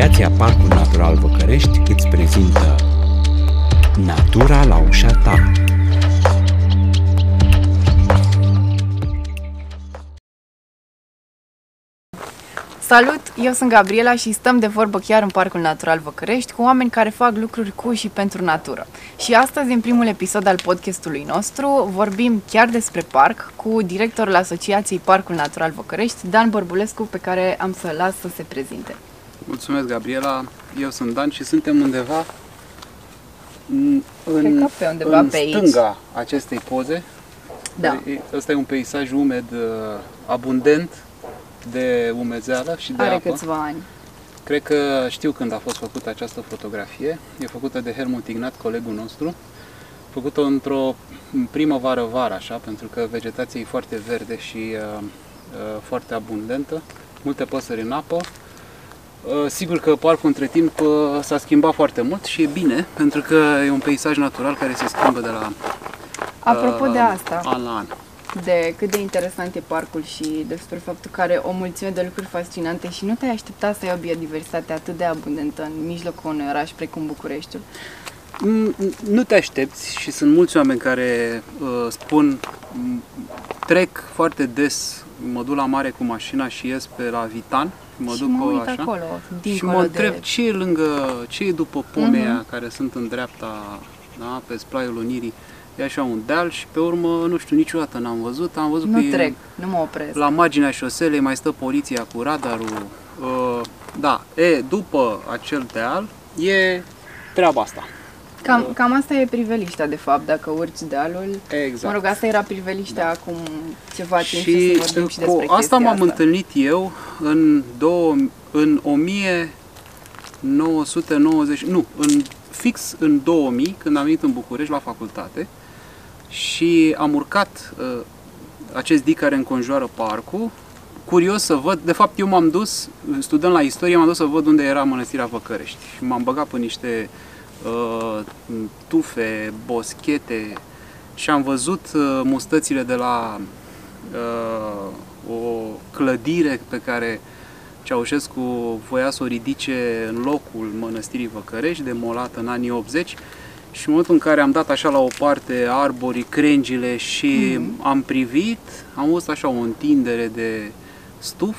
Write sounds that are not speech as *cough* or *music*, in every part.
Asociația Parcul Natural Văcărești îți prezintă Natura la ușa ta. Salut, eu sunt Gabriela și stăm de vorbă chiar în Parcul Natural Văcărești cu oameni care fac lucruri cu și pentru natură. Și astăzi, în primul episod al podcastului nostru, vorbim chiar despre parc cu directorul Asociației Parcul Natural Văcărești, Dan Bărbulescu, pe care am să las să se prezinte. Mulțumesc, Gabriela. Eu sunt Dan și suntem undeva în, Cred că pe undeva în pe aici. stânga acestei poze. Da. E- Ăsta e un peisaj umed, uh, abundent de umezeală și de Are apă. câțiva ani. Cred că știu când a fost făcută această fotografie. E făcută de Helmut Ignat, colegul nostru. Făcută într-o primăvară-vară, așa, pentru că vegetația e foarte verde și uh, uh, foarte abundentă. Multe păsări în apă. Uh, Sigur că parcul între timp uh, s-a schimbat foarte mult și e bine, pentru că e un peisaj natural care se schimbă de la Apropo uh, de asta, an la an. de cât de interesant e parcul și despre faptul că are o mulțime de lucruri fascinante și nu te-ai aștepta să ai o biodiversitate atât de abundentă în mijlocul unui oraș precum Bucureștiul. Mm, Nu te aștepți și sunt mulți oameni care uh, spun m, trec foarte des, mă duc la mare cu mașina și ies pe la Vitan, mă și duc mă pe uit așa acolo, și dincolo mă de... întreb ce e lângă, ce e după pomea Mhm. care sunt în dreapta, da, pe splaiul Unirii, e așa un deal și pe urmă, nu știu, niciodată n-am văzut, am văzut Nu că e trec, nu mă opresc. la marginea șoselei mai stă poliția cu radarul, uh, da, e, după acel deal e treaba asta. Cam, cam asta e priveliștea, de fapt, dacă urci dealul. Exact. Mă rog, asta era priveliștea acum ceva timp și, Și să vorbim și cu despre asta chestia m-am asta. întâlnit eu în, două, în 1990, nu, în, fix în 2000, când am venit în București la facultate și am urcat uh, acest dig care înconjoară parcul, curios să văd, de fapt eu m-am dus, studând la istorie, m-am dus să văd unde era mănăstirea Văcărești și m-am băgat pe niște uh, tufe, boschete și am văzut uh, mustățile de la uh, o clădire pe care Ceaușescu voia să o ridice în locul mănăstirii Văcărești, demolată în anii 80 și în momentul în care am dat așa la o parte arborii, crengile și Mhm. am privit, am văzut așa o întindere de stuf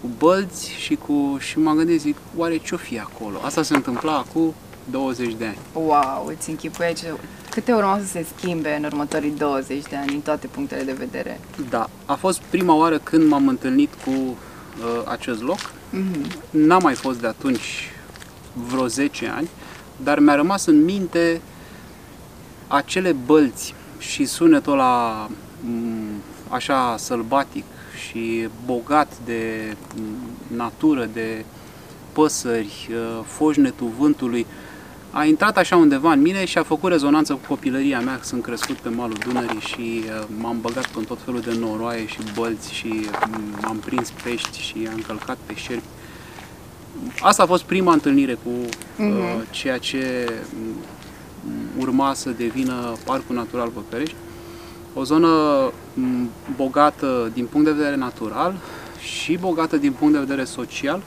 cu bălți și cu și m-am gândit, zic, oare ce-o fi acolo? Asta se întâmpla acum 20 de ani. Wow, îți închipuie ce... câte urmau să se schimbe în următorii 20 de ani, din toate punctele de vedere. Da, a fost prima oară când m-am întâlnit cu uh, acest loc. Mhm. N-am mai fost de atunci vreo 10 ani, dar mi-a rămas în minte acele bălți și sunetul ăla m, așa sălbatic și bogat de m, natură, de păsări, uh, foșnetul vântului, a intrat așa undeva în mine și a făcut rezonanță cu copilăria mea, că sunt crescut pe malul Dunării și uh, m-am băgat în tot felul de noroaie și bălți și m, am prins pești și am călcat pe șerpi. Asta a fost prima întâlnire cu uh, Mhm. ceea ce m, urma să devină Parcul Natural Văcărești. O zonă m, bogată din punct de vedere natural și bogată din punct de vedere social.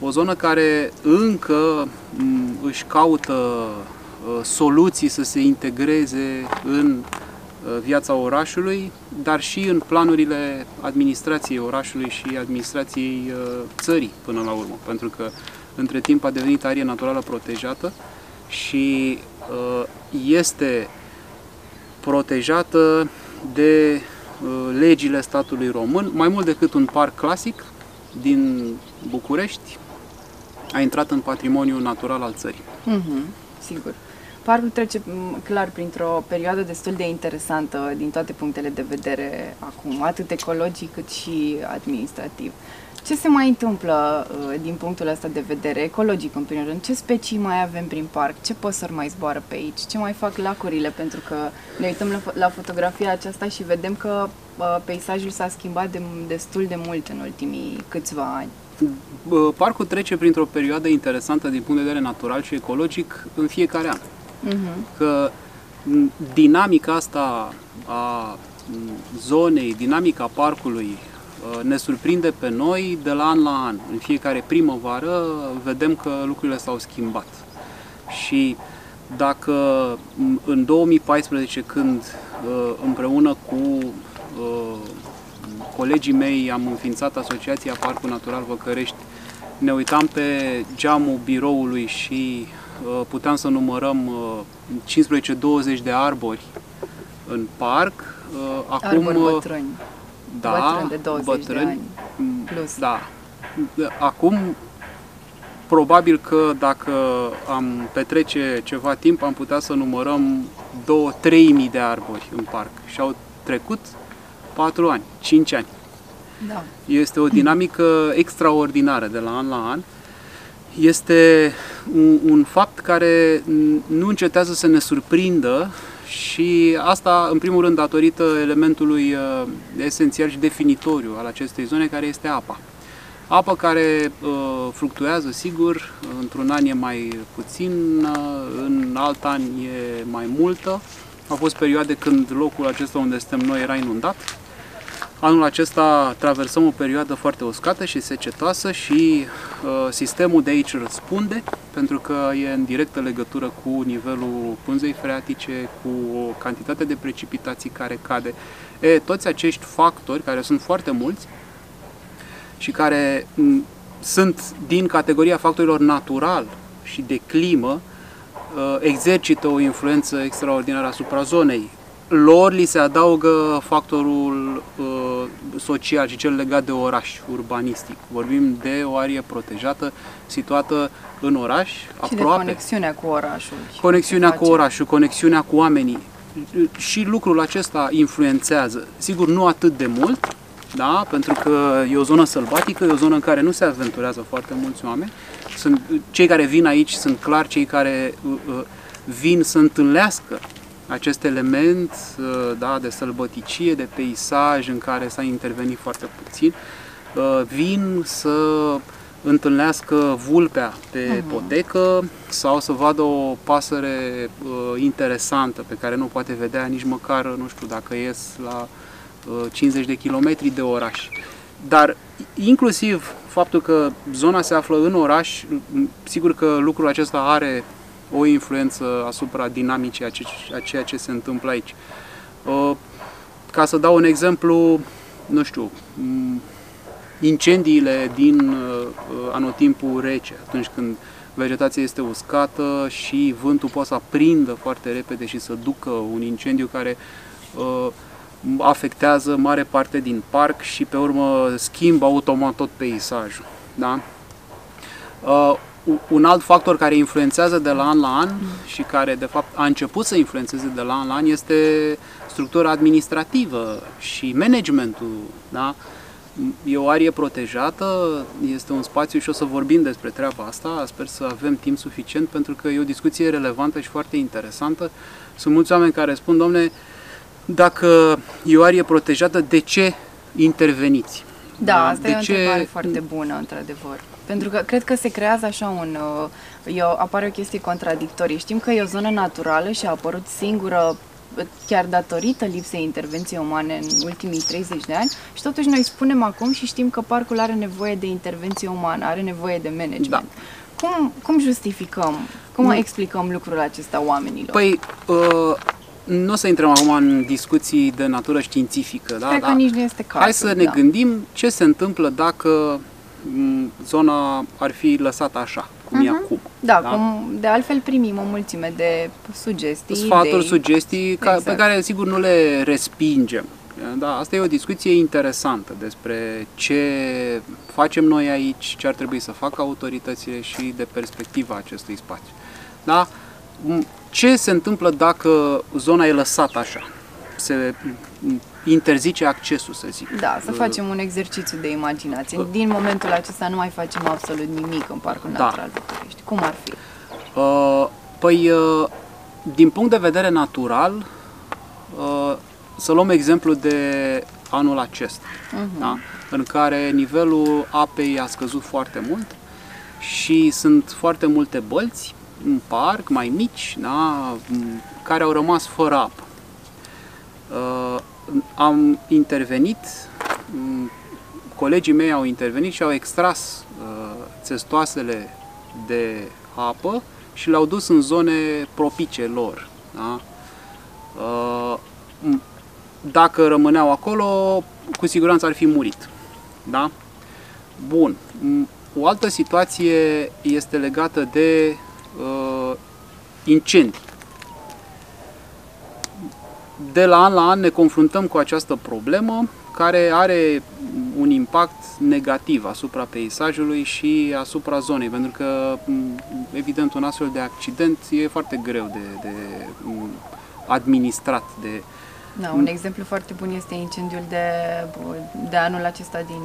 O zonă care încă m, își caută uh, soluții să se integreze în uh, viața orașului, dar și în planurile administrației orașului și administrației uh, țării până la urmă, pentru că între timp a devenit arie naturală protejată și uh, este protejată de uh, legile statului român, mai mult decât un parc clasic din București, a intrat în patrimoniul natural al țării. Mhm, sigur. Parcul trece m, clar printr-o perioadă destul de interesantă din toate punctele de vedere acum, atât ecologic cât și administrativ. Ce se mai întâmplă uh, din punctul ăsta de vedere, ecologic în primul rând? Ce specii mai avem prin parc? Ce păsări mai zboară pe aici? Ce mai fac lacurile? Pentru că ne uităm la, fo- la fotografia aceasta și vedem că uh, peisajul s-a schimbat de, destul de mult în ultimii câțiva ani. Bă, Parcul trece printr-o perioadă interesantă din punct de vedere natural și ecologic în fiecare an. Mhm. Că m, dinamica asta a m, zonei, dinamica parcului uh, ne surprinde pe noi de la an la an. În fiecare primăvară vedem că lucrurile s-au schimbat. Și dacă în 2014, când uh, împreună cu colegii mei am înființat Asociația Parcul Natural Văcărești, ne uitam pe geamul biroului și puteam să numărăm 15-20 de arbori în parc. Acum, arbori bătrâni da, bătrân de 20 bătrâni, de ani plus. Da. Acum, probabil că dacă am petrece ceva timp, am putea să numărăm 2-3 mii de arbori în parc. Și au trecut 4 ani, 5 ani. Da. Este o dinamică extraordinară de la an la an. Este un, un fapt care nu încetează să ne surprindă și asta, în primul rând, datorită elementului uh, esențial și definitoriu al acestei zone, care este apa. Apă care uh, fluctuează, sigur, într-un an e mai puțin, uh, în alt an e mai multă. Au fost perioade când locul acesta unde suntem noi era inundat, Anul acesta traversăm o perioadă foarte uscată și secetoasă și uh, sistemul de aici răspunde pentru că e în directă legătură cu nivelul pânzei freatice, cu o cantitate de precipitații care cade. E, toți acești factori, care sunt foarte mulți și care m, sunt din categoria factorilor natural și de climă, uh, exercită o influență extraordinară asupra zonei lor li se adaugă factorul uh, social și cel legat de oraș urbanistic. Vorbim de o arie protejată situată în oraș, și aproape. de conexiunea cu orașul. Conexiunea cu orașul, conexiunea cu oamenii. Și lucrul acesta influențează. Sigur, nu atât de mult, da? pentru că e o zonă sălbatică, e o zonă în care nu se aventurează foarte mulți oameni. Sunt, cei care vin aici sunt clar cei care uh, uh vin să întâlnească acest element uh, da, de sălbăticie, de peisaj în care s-a intervenit foarte puțin, uh, vin să întâlnească vulpea pe uh-huh. potecă sau să vadă o pasăre uh, interesantă pe care nu poate vedea nici măcar, nu știu, dacă ies la 50 de kilometri de oraș. Dar inclusiv faptul că zona se află în oraș, sigur că lucrul acesta are o influență asupra dinamicii a ceea ce se întâmplă aici. Ca să dau un exemplu, nu știu, incendiile din uh, anotimpul rece, atunci când vegetația este uscată și vântul poate să aprindă foarte repede și să ducă un incendiu care uh, afectează mare parte din parc și pe urmă schimbă automat tot peisajul. Da? Uh, un alt factor care influențează de la an la an și care de fapt a început să influențeze de la an la an este structura administrativă și managementul. Da? E o arie protejată, este un spațiu și o să vorbim despre treaba asta, sper să avem timp suficient pentru că e o discuție relevantă și foarte interesantă. Sunt mulți oameni care spun, domne, dacă e o arie protejată, de ce interveniți? Da, da? asta de e o ce... întrebare foarte bună, într-adevăr. Pentru că cred că se creează așa un... Uh, e o, apare o chestie contradictorie. Știm că e o zonă naturală și a apărut singură chiar datorită lipsei intervenției umane în ultimii 30 de ani și totuși noi spunem acum și știm că parcul are nevoie de intervenție umană, are nevoie de management. Da. Cum, cum justificăm, cum nu. explicăm lucrul acesta oamenilor? Păi, uh, nu o să intrăm acum în discuții de natură științifică, da? Cred da? că nici nu este cazul. Hai să ne da. gândim ce se întâmplă dacă zona ar fi lăsată așa, cum uh-huh. e mhm. acum. Da, da? Cum, de altfel primim o mulțime de sugestii. Sfaturi, idei. sugestii exact. pe care sigur nu le respingem. Da, asta e o discuție interesantă despre ce facem noi aici, ce ar trebui să facă autoritățile și de perspectiva acestui spațiu. Da? Ce se întâmplă dacă zona e lăsată așa? Se interzice accesul, să zic. Da, să facem un exercițiu de imaginație. Din momentul acesta nu mai facem absolut nimic în Parcul da. Natural București. Cum ar fi? Uh, păi, uh, din punct de vedere natural, uh, să luăm exemplu de anul acesta, uh-huh. da? în care nivelul apei a scăzut foarte mult și sunt foarte multe bălți în parc, mai mici, da? care au rămas fără apă. Uh, am intervenit mm, colegii mei au intervenit și au extras uh, țestoasele de apă și le-au dus în zone propice lor. Da? Uh, dacă rămâneau acolo, cu siguranță ar fi murit. Da? Bun. O altă situație este legată de uh, incendii. De la an la an ne confruntăm cu această problemă care are un impact negativ asupra peisajului și asupra zonei, pentru că, evident, un astfel de accident e foarte greu de, de administrat, de da, un exemplu foarte bun este incendiul de, de anul acesta din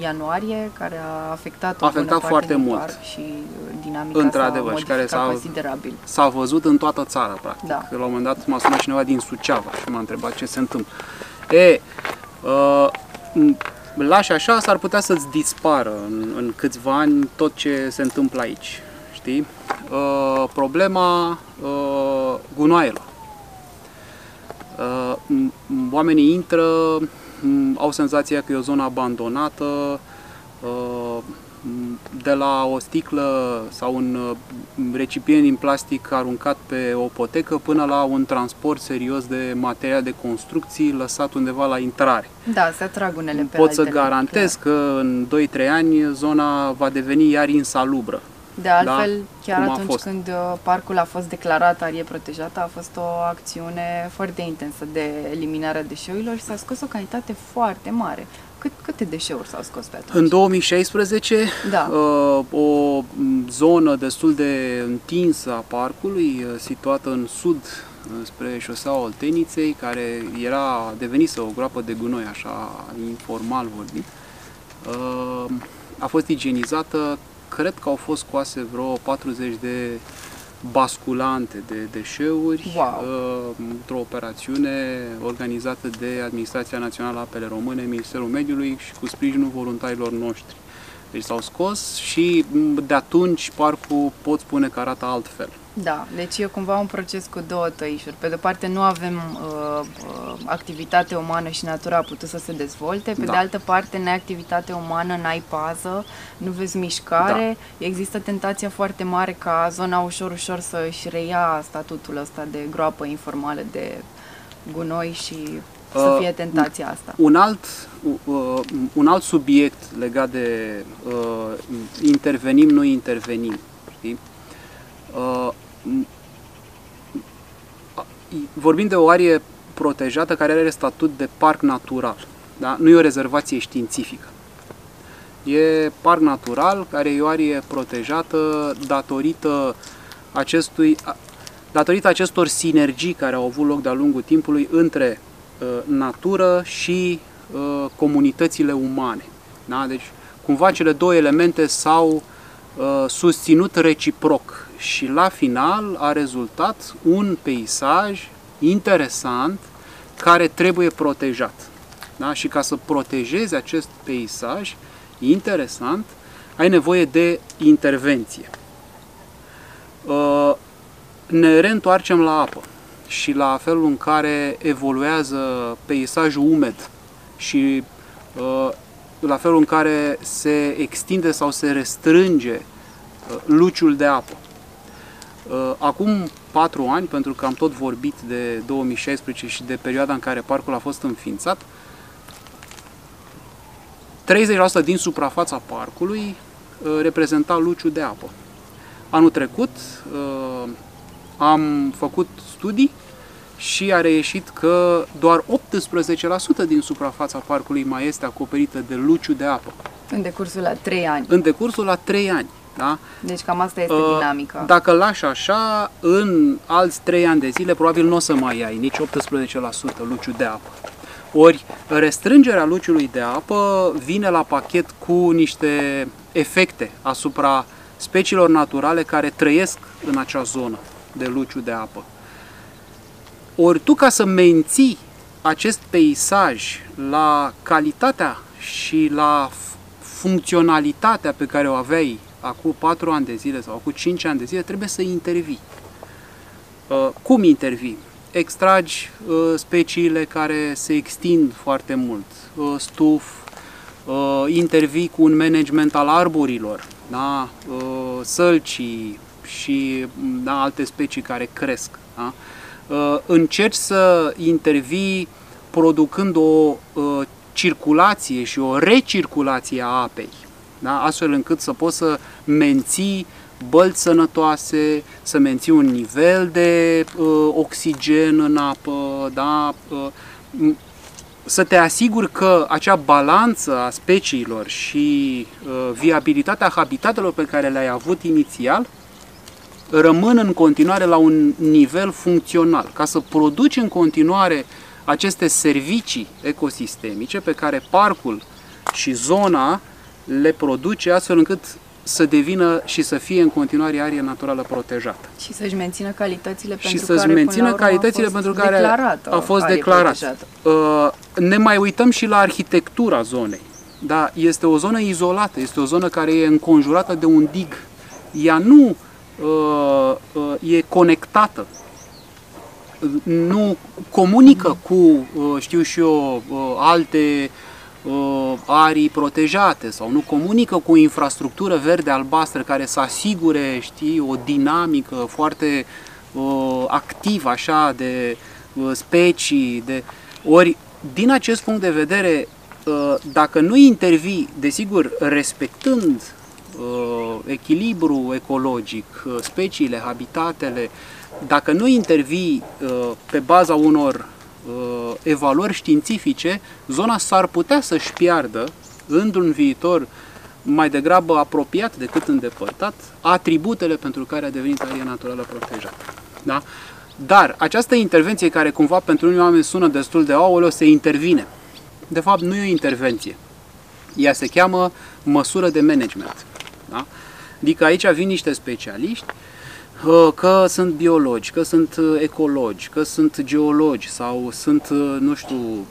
ianuarie, care a afectat, a afectat foarte mult și dinamica Într-adevăr, și care s-a, considerabil. S-a văzut în toată țara, practic. Da. Că la un moment dat m-a sunat cineva din Suceava și m-a întrebat ce se întâmplă. E, uh, la și așa s-ar putea să-ți dispară în, în câțiva ani tot ce se întâmplă aici. Știi? Uh, problema uh, gunoaielor Uh, oamenii intră, au senzația că e o zonă abandonată, uh, de la o sticlă sau un uh, recipient din plastic aruncat pe o potecă până la un transport serios de material de construcții lăsat undeva la intrare. Da, se atrag unele pe Pot să garantez clar. că în 2-3 ani zona va deveni iar insalubră. De altfel, da? chiar Cum atunci când uh, parcul a fost declarat arie protejată, a fost o acțiune foarte intensă de eliminare a deșeurilor și s-a scos o cantitate foarte mare. Cât, câte deșeuri s-au scos pe atunci? În 2016, da. uh, o zonă destul de întinsă a parcului, uh, situată în sud, uh, spre șoseaua Olteniței, care era devenise o groapă de gunoi, așa informal vorbit, uh, a fost igienizată cred că au fost scoase vreo 40 de basculante de deșeuri wow. uh, într-o operațiune organizată de Administrația Națională a Apele Române, Ministerul Mediului și cu sprijinul voluntarilor noștri. Deci s-au scos și de atunci parcul pot spune că arată altfel. Da, deci e cumva un proces cu două tăișuri. Pe de parte nu avem uh, uh, activitate umană și natura a putut să se dezvolte, pe da. de altă parte neactivitate umană, n-ai pază, nu vezi mișcare, da. există tentația foarte mare ca zona ușor, ușor să își reia statutul ăsta de groapă informală de gunoi și să uh, fie tentația asta. Un alt, uh, un alt subiect legat de uh, intervenim, nu intervenim, știi? Uh, vorbim de o arie protejată care are statut de parc natural. Da? Nu e o rezervație științifică. E parc natural care e o arie protejată datorită acestui, datorită acestor sinergii care au avut loc de-a lungul timpului între uh, natură și uh, comunitățile umane. Da? Deci, cumva cele două elemente s-au uh, susținut reciproc și la final a rezultat un peisaj interesant care trebuie protejat. Da? Și ca să protejezi acest peisaj interesant, ai nevoie de intervenție. Uh, ne reîntoarcem la apă și la felul în care evoluează peisajul umed și uh, la felul în care se extinde sau se restrânge uh, luciul de apă. Uh, acum patru ani, pentru că am tot vorbit de 2016 și de perioada în care parcul a fost înființat, 30% din suprafața parcului uh, reprezenta luciu de apă. Anul trecut uh, am făcut studii și a reieșit că doar 18% din suprafața parcului mai este acoperită de luciu de apă. În decursul la 3 ani. În decursul la 3 ani. Da? Deci cam asta este uh, dinamica. Dacă lași așa, în alți 3 ani de zile, probabil nu o să mai ai nici 18% luciu de apă. Ori restrângerea luciului de apă vine la pachet cu niște efecte asupra speciilor naturale care trăiesc în acea zonă de luciu de apă. Ori tu ca să menții acest peisaj la calitatea și la funcționalitatea pe care o aveai acum 4 ani de zile sau acum 5 ani de zile, trebuie să intervii. Uh, cum intervii? Extragi uh, speciile care se extind foarte mult, uh, stuf, uh, intervii cu un management al arborilor, da? uh, sălcii și da, alte specii care cresc. Da? Uh, încerci să intervii producând o uh, circulație și o recirculație a apei, da? astfel încât să poți să menții bălți sănătoase, să menții un nivel de uh, oxigen în apă, da? uh, să te asiguri că acea balanță a speciilor și uh, viabilitatea habitatelor pe care le-ai avut inițial rămân în continuare la un nivel funcțional, ca să produci în continuare aceste servicii ecosistemice pe care parcul și zona le produce astfel încât să devină și să fie în continuare arie naturală protejată. Și să-și mențină calitățile și pentru să-și care mențină până la urmă calitățile a fost pentru care declarată a fost arie declarat. protejată. Uh, ne mai uităm și la arhitectura zonei. Da, este o zonă izolată, este o zonă care e înconjurată de un dig. Ea nu uh, uh, e conectată, nu comunică cu, uh, știu și eu, uh, alte uh, arii protejate sau nu comunică cu o infrastructură verde-albastră care să asigure, știi, o dinamică foarte uh, activă, așa, de uh, specii, de... Ori, din acest punct de vedere, uh, dacă nu intervii, desigur, respectând uh, echilibru ecologic, uh, speciile, habitatele, dacă nu intervii uh, pe baza unor uh, evaluări științifice, zona s-ar putea să-și piardă într-un viitor mai degrabă apropiat decât îndepărtat atributele pentru care a devenit arie naturală protejată. Da? Dar această intervenție care cumva pentru unii oameni sună destul de aoleo, se intervine. De fapt, nu e o intervenție. Ea se cheamă măsură de management. Da? Adică aici vin niște specialiști uh, că sunt biologi, că sunt uh, ecologi, că sunt geologi sau sunt, uh, nu știu,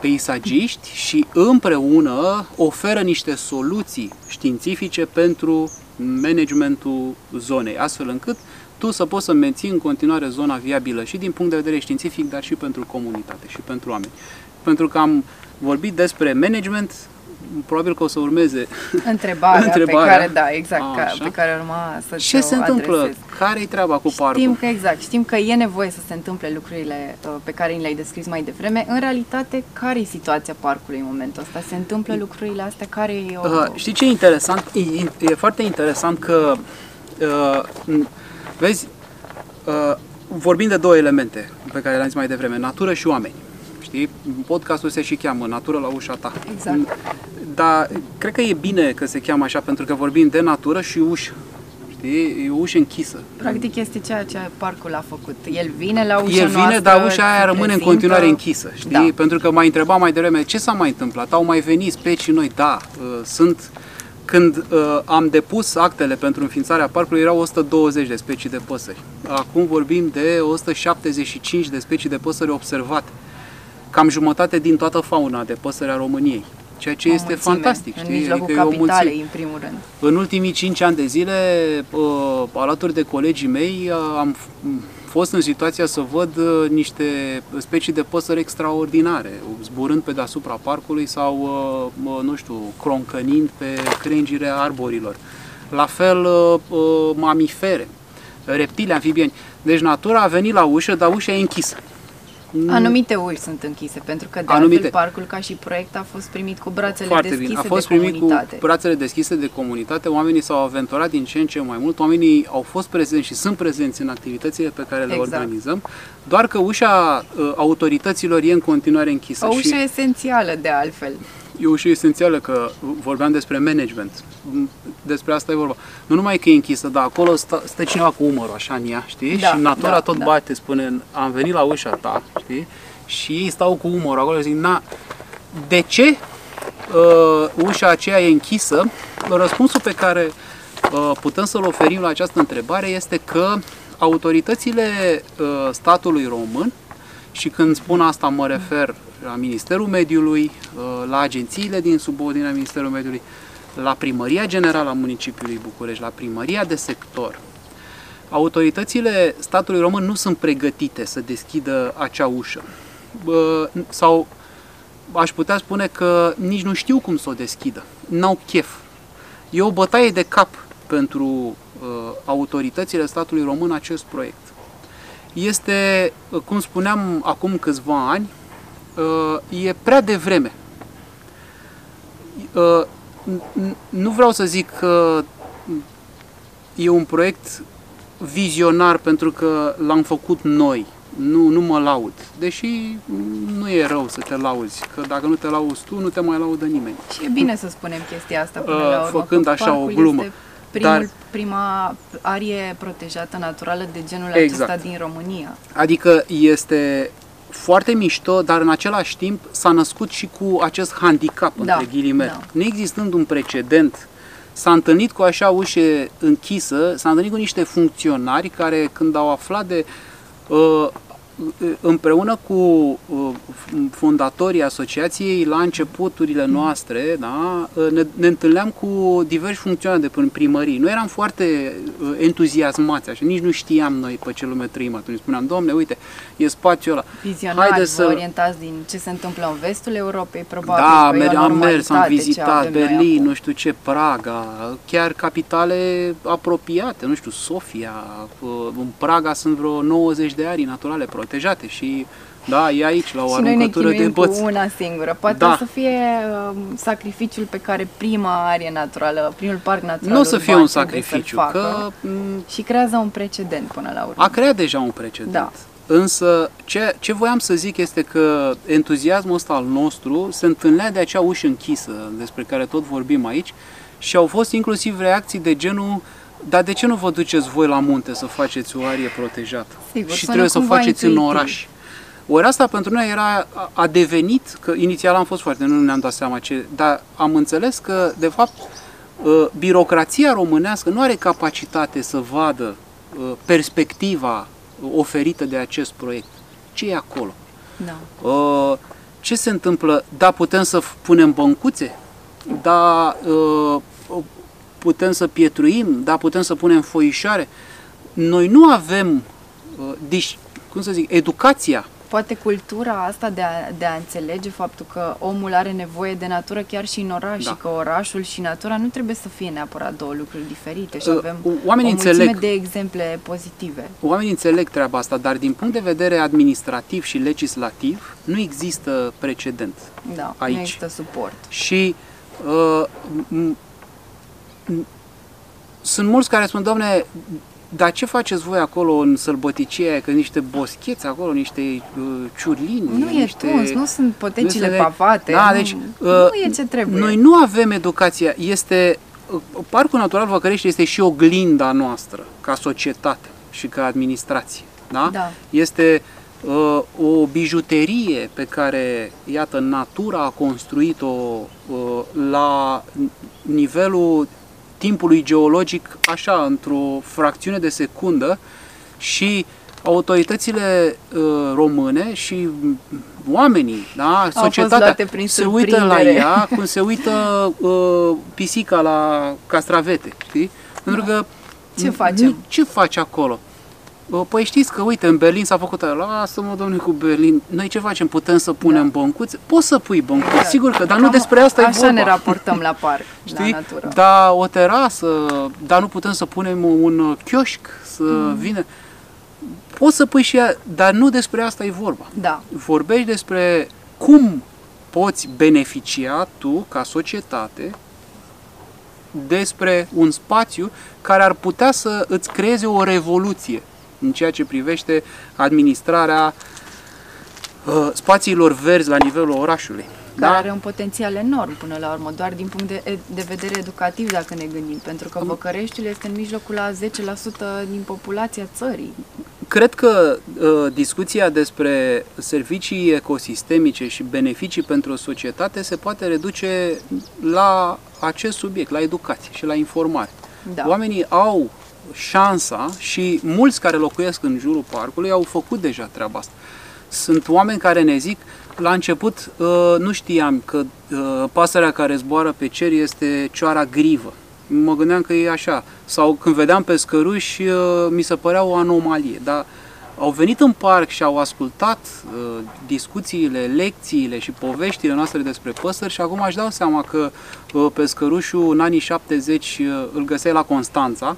peisagiști și împreună oferă niște soluții științifice pentru managementul zonei, astfel încât tu să poți să menții în continuare zona viabilă și din punct de vedere științific, dar și pentru comunitate și pentru oameni. Pentru că am vorbit despre management, probabil că o să urmeze Întrebarea, *laughs* Întrebarea. pe care, da, exact, A, ca, așa. pe care urma să ce ți-o se întâmplă, adresez. care-i treaba cu parcul. Știm că exact, știm că e nevoie să se întâmple lucrurile uh, pe care ni le-ai descris mai devreme. În realitate, care e situația parcului în momentul ăsta? Se întâmplă lucrurile astea? Care e o... Uh, știi ce e interesant? E, e- e foarte interesant că, uh, m- vezi, uh, vorbim de două elemente pe care le-am zis mai devreme, natură și oameni. Știi? Podcastul se și cheamă Natură la ușa ta. Exact. Dar cred că e bine că se cheamă așa pentru că vorbim de natură și ușă. Știi? E o ușă închisă. Practic este ceea ce parcul a făcut. El vine la ușa El vine, noastră, dar ușa aia se rămâne în prezintă. continuare închisă, știi? Da. Pentru că m-a întrebat mai devreme ce s-a mai întâmplat, au mai venit specii noi, da, uh, sunt când uh, am depus actele pentru înființarea parcului erau 120 de specii de păsări. Acum vorbim de 175 de specii de păsări observate. Cam jumătate din toată fauna de păsări a României. Ceea ce O este mulțime, fantastic, În știi? mijlocul Adică e o mulțime. capitalei, în primul rând. În ultimii 5 ani de zile, uh, alături de colegii mei, uh, am f- fost în situația să văd uh, niște specii de păsări extraordinare, zburând pe deasupra parcului sau, uh, uh, nu știu, croncănind pe crengile arborilor. La fel, uh, uh, mamifere, reptile, amfibieni. Deci natura a venit la ușă, dar ușa e închisă. Anumite uși sunt închise, pentru că de Anumite. altfel parcul ca și proiect a fost primit cu brațele Foarte deschise bine. A fost de primit comunitate. cu brațele deschise de comunitate, oamenii s-au aventurat din ce în ce mai mult, oamenii au fost prezenți și sunt prezenți în activitățile pe care le Exact. organizăm, doar că ușa uh, autorităților e în continuare închisă. O ușă și esențială de altfel. E o ușă esențială că vorbeam despre management. M, Despre asta e vorba. Nu numai că e închisă, dar acolo stă, stă cineva cu umărul așa în ea, știi? Da, și natura da, tot da. bate, spune, am venit la ușa ta, știi? Și ei stau cu umărul acolo și zic, na, de ce uh, ușa aceea e închisă? Răspunsul pe care uh, putem să-l oferim la această întrebare este că autoritățile uh, statului român, și când spun asta mă refer la Ministerul Mediului, uh, la agențiile din subordinea Ministerului Mediului, la Primăria Generală a Municipiului București, la Primăria de Sector, autoritățile statului român nu sunt pregătite să deschidă acea ușă. Bă, sau aș putea spune că nici nu știu cum să o deschidă. N-au chef. E o bătaie de cap pentru uh, autoritățile statului român acest proiect. Este, uh, cum spuneam acum câțiva ani, uh, e prea devreme. Uh, nu vreau să zic că e un proiect vizionar pentru că l-am făcut noi. Nu, nu mă laud. Deși nu e rău să te lauzi, că dacă nu te lauzi tu, nu te mai laudă nimeni. Și e bine să spunem chestia asta până uh, la urmă. Făcând așa o glumă. Primul, Dar, prima arie protejată naturală de genul exact. acesta din România. Adică este foarte mișto, dar în același timp s-a născut și cu acest handicap, da, între ghilimele. Da. Neexistând un precedent, s-a întâlnit cu așa ușe închisă, s-a întâlnit cu niște funcționari care când au aflat de uh, împreună cu uh, fondatorii asociației la începuturile noastre, da, uh, ne, ne întâlneam cu diversi funcționari de prin primării. Noi eram foarte uh, entuziasmați, așa, nici nu știam noi pe ce lume trăim atunci. Spuneam, domne, uite, e spațiul ăla. Vizionari, Haide să... orientați din ce se întâmplă în vestul Europei, probabil. Da, mer- am mers, am vizitat Berlin, nu știu ce, Praga, chiar capitale apropiate, nu știu, Sofia, în Praga sunt vreo 90 de arii naturale protejate și da, e aici la o și aruncătură de băți. cu una singură. Poate da. să fie uh, sacrificiul pe care prima arie naturală, primul parc natural Nu o să fie un sacrificiu, că... Și creează un precedent până la urmă. A creat deja un precedent. Da. Însă, ce, ce voiam să zic este că entuziasmul ăsta al nostru se întâlnea de acea ușă închisă despre care tot vorbim aici și au fost inclusiv reacții de genul dar de ce nu vă duceți voi la munte să faceți o arie protejată? Sigur, și trebuie să o faceți intuitiv. în oraș. Ori asta pentru noi era, a devenit, că inițial am fost foarte, nu ne-am dat seama ce, dar am înțeles că, de fapt, ă, birocrația românească nu are capacitate să vadă ă, perspectiva oferită de acest proiect. Ce e acolo? Da. Ă, ce se întâmplă? Da, putem să punem băncuțe? Da, putem să pietruim, da, putem să punem foișoare. Noi nu avem, uh, cum să zic, educația. Poate cultura asta de a, de a înțelege faptul că omul are nevoie de natură chiar și în oraș da. și că orașul și natura nu trebuie să fie neapărat două lucruri diferite și uh, avem Oamenii o înțeleg, de exemple pozitive. Oamenii înțeleg treaba asta, dar din punct de vedere administrativ și legislativ nu există precedent da, aici. nu există suport. Și uh, sunt mulți care spun, doamne, dar ce faceți voi acolo în sălbăticie, că niște boscheți acolo, niște uh, ciurlini? Nu niște, e tuns, nu sunt potecile nu pavate, da, nu, deci, uh, nu e ce trebuie. Noi nu avem educația, este, uh, Parcul Natural Văcărești este și oglinda noastră, ca societate și ca administrație. Da? da. Este uh, o bijuterie pe care, iată, natura a construit-o uh, la nivelul timpului geologic așa, într-o fracțiune de secundă și autoritățile uh, române și oamenii, da, societatea se uită la ea cum se uită uh, pisica la castravete, știi? Pentru da. că ce facem? Ce faci acolo? Păi știți că, uite, în Berlin s-a făcut aia, lasă-mă, domnule, cu Berlin. Noi ce facem? Putem să punem da. băncuțe? Poți să pui băncuțe, da. sigur că, dar Cam nu despre asta e vorba. Așa ne raportăm la parc, *laughs* Știi? la natură. Da, o terasă, dar nu putem să punem un chioșc, să mm. vină. Poți să pui și ea, dar nu despre asta e vorba. Da. Vorbești despre cum poți beneficia tu, ca societate, despre un spațiu care ar putea să îți creeze o revoluție în ceea ce privește administrarea uh, spațiilor verzi la nivelul orașului. Care da? are un potențial enorm până la urmă, doar din punct de, de vedere educativ dacă ne gândim, pentru că Văcăreștiul este în mijlocul la 10% din populația țării. Cred că uh, discuția despre servicii ecosistemice și beneficii pentru o societate se poate reduce la acest subiect, la educație și la informare. Da. Oamenii au șansa și mulți care locuiesc în jurul parcului au făcut deja treaba asta. Sunt oameni care ne zic, la început uh, nu știam că uh, pasărea care zboară pe cer este cioara grivă. Mă gândeam că e așa. Sau când vedeam pe scăruși, uh, mi se părea o anomalie. Dar au venit în parc și au ascultat uh, discuțiile, lecțiile și poveștile noastre despre păsări și acum își dau seama că uh, pescărușul în anii 70 uh, îl găseai la Constanța,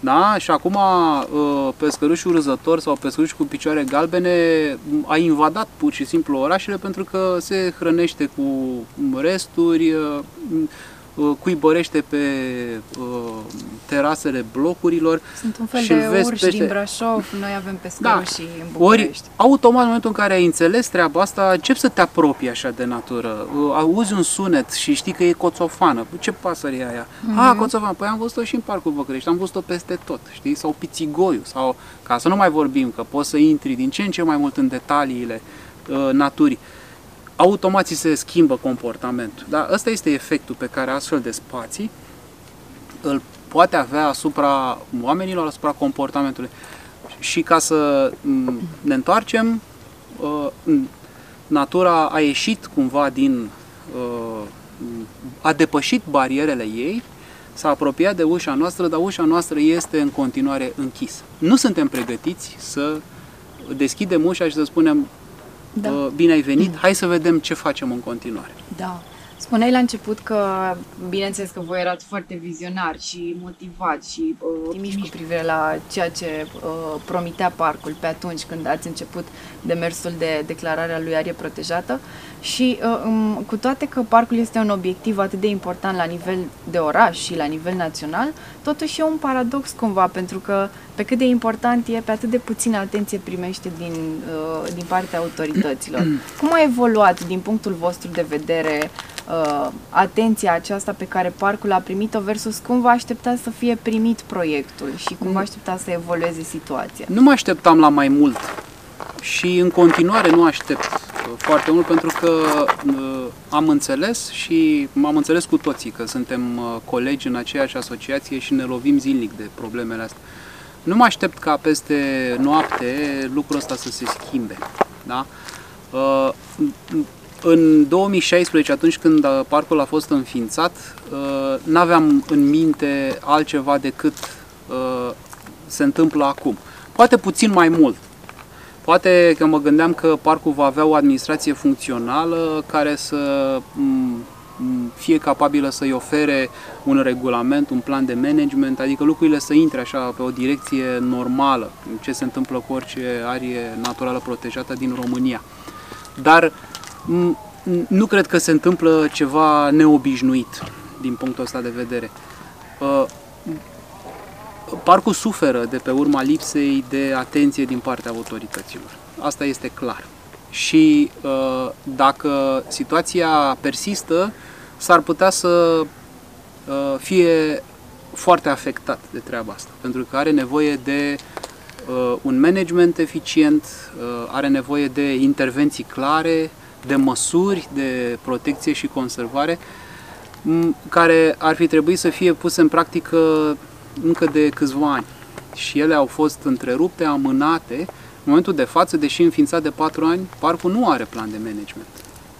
da? Și acum uh, pescărușul râzător sau pescărușul cu picioare galbene a invadat pur și simplu orașele pentru că se hrănește cu resturi, uh, Uh, cuibărește pe uh, terasele blocurilor. Sunt un fel și de vezi urși pește- din Brașov, noi avem pescărușii Da. în Ori, București. automat, în momentul în care ai înțeles treaba asta, începi să te apropii așa de natură. Uh, Auzi un sunet și știi că e coțofană. Păi, Ce pasăre e aia? Mhm. Ah, coțofană. Păi am văzut-o și în Parcul Băcărești, am văzut-o peste tot, știi? Sau pițigoiul, sau, ca să nu mai vorbim, că poți să intri din ce în ce mai mult în detaliile uh, naturii. Automat ți se schimbă comportamentul. Dar ăsta este efectul pe care astfel de spații îl poate avea asupra oamenilor, asupra comportamentului. Și ca să m, ne întoarcem, uh, n- natura a ieșit cumva din. uh, a depășit barierele ei, s-a apropiat de ușa noastră, dar ușa noastră este în continuare închisă. Nu suntem pregătiți să deschidem ușa și să spunem Da. uh, bine ai venit, hai să vedem ce facem în continuare. Da. Spuneai la început că, bineînțeles că voi erați foarte vizionari și motivați și uh, optimiști cu privire la ceea ce uh, promitea parcul pe atunci când ați început demersul de declarare a lui arie protejată și uh, um, cu toate că parcul este un obiectiv atât de important la nivel de oraș și la nivel național, totuși e un paradox cumva pentru că pe cât de important e, pe atât de puțină atenție primește din, uh, din partea autorităților. *clears throat* Cum a evoluat din punctul vostru de vedere uh, atenția aceasta pe care parcul a primit-o versus cum vă așteptați să fie primit proiectul și cum vă așteptați să evolueze situația? Nu mă așteptam la mai mult și în continuare nu aștept uh, foarte mult pentru că uh, am înțeles și m-am înțeles cu toții că suntem uh, colegi în aceeași asociație și ne lovim zilnic de problemele astea. Nu mă aștept ca peste noapte lucrul ăsta să se schimbe. Da? Uh, În 2016, atunci când uh, parcul a fost înființat, uh, n-aveam în minte altceva decât uh, se întâmplă acum. Poate puțin mai mult. Poate că mă gândeam că parcul va avea o administrație funcțională care să m, m, fie capabilă să-i ofere un regulament, un plan de management, adică lucrurile să intre așa pe o direcție normală, ce se întâmplă cu orice arie naturală protejată din România. Dar m, nu cred că se întâmplă ceva neobișnuit din punctul ăsta de vedere. Uh, Parcul suferă de pe urma lipsei de atenție din partea autorităților. Asta este clar. Și uh, dacă situația persistă, s-ar putea să uh, fie foarte afectat de treaba asta, pentru că are nevoie de uh, un management eficient, uh, are nevoie de intervenții clare, de măsuri de protecție și conservare, m, care ar fi trebuit să fie puse în practică încă de câțiva ani. Și ele au fost întrerupte, amânate. În momentul de față, deși înființat de 4 ani, parcul nu are plan de management.